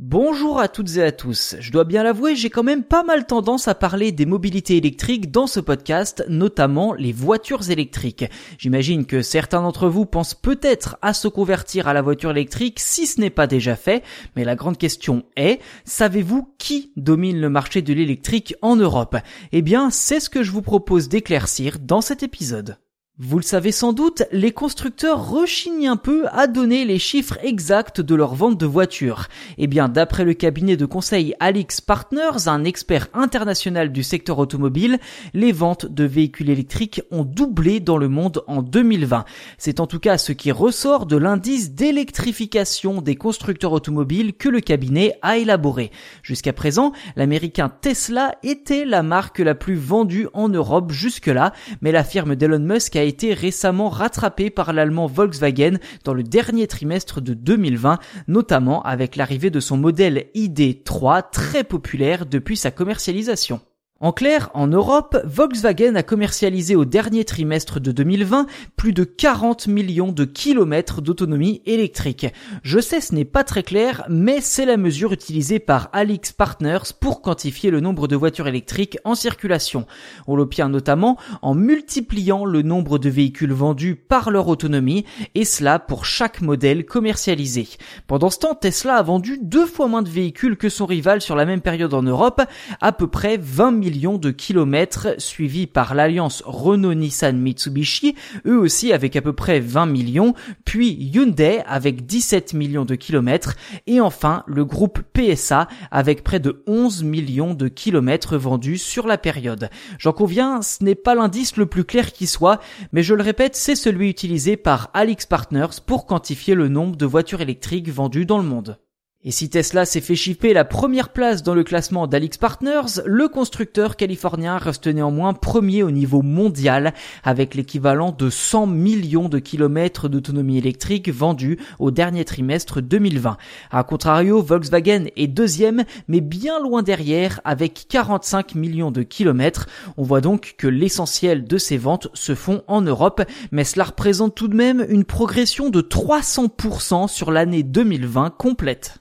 Bonjour à toutes et à tous. Je dois bien l'avouer, j'ai quand même pas mal tendance à parler des mobilités électriques dans ce podcast, notamment les voitures électriques. J'imagine que certains d'entre vous pensent peut-être à se convertir à la voiture électrique si ce n'est pas déjà fait, mais la grande question est, savez-vous qui domine le marché de l'électrique en Europe? Eh bien, c'est ce que je vous propose d'éclaircir dans cet épisode. Vous le savez sans doute, les constructeurs rechignent un peu à donner les chiffres exacts de leur vente de voitures. Eh bien, d'après le cabinet de conseil Alix Partners, un expert international du secteur automobile, les ventes de véhicules électriques ont doublé dans le monde en 2020. C'est en tout cas ce qui ressort de l'indice d'électrification des constructeurs automobiles que le cabinet a élaboré. Jusqu'à présent, l'américain Tesla était la marque la plus vendue en Europe jusque-là, mais la firme d'Elon Musk a été récemment rattrapé par l'allemand Volkswagen dans le dernier trimestre de 2020, notamment avec l'arrivée de son modèle ID3 très populaire depuis sa commercialisation. En clair, en Europe, Volkswagen a commercialisé au dernier trimestre de 2020 plus de 40 millions de kilomètres d'autonomie électrique. Je sais ce n'est pas très clair, mais c'est la mesure utilisée par Alix Partners pour quantifier le nombre de voitures électriques en circulation. On l'obtient notamment en multipliant le nombre de véhicules vendus par leur autonomie, et cela pour chaque modèle commercialisé. Pendant ce temps, Tesla a vendu deux fois moins de véhicules que son rival sur la même période en Europe, à peu près 20 millions de kilomètres, suivi par l'alliance Renault-Nissan-Mitsubishi, eux aussi avec à peu près 20 millions, puis Hyundai avec 17 millions de kilomètres, et enfin le groupe PSA avec près de 11 millions de kilomètres vendus sur la période. J'en conviens, ce n'est pas l'indice le plus clair qui soit, mais je le répète, c'est celui utilisé par Alix Partners pour quantifier le nombre de voitures électriques vendues dans le monde. Et si Tesla s'est fait chipper la première place dans le classement d'Alix Partners, le constructeur californien reste néanmoins premier au niveau mondial avec l'équivalent de 100 millions de kilomètres d'autonomie électrique vendus au dernier trimestre 2020. A contrario, Volkswagen est deuxième mais bien loin derrière avec 45 millions de kilomètres. On voit donc que l'essentiel de ces ventes se font en Europe mais cela représente tout de même une progression de 300% sur l'année 2020 complète.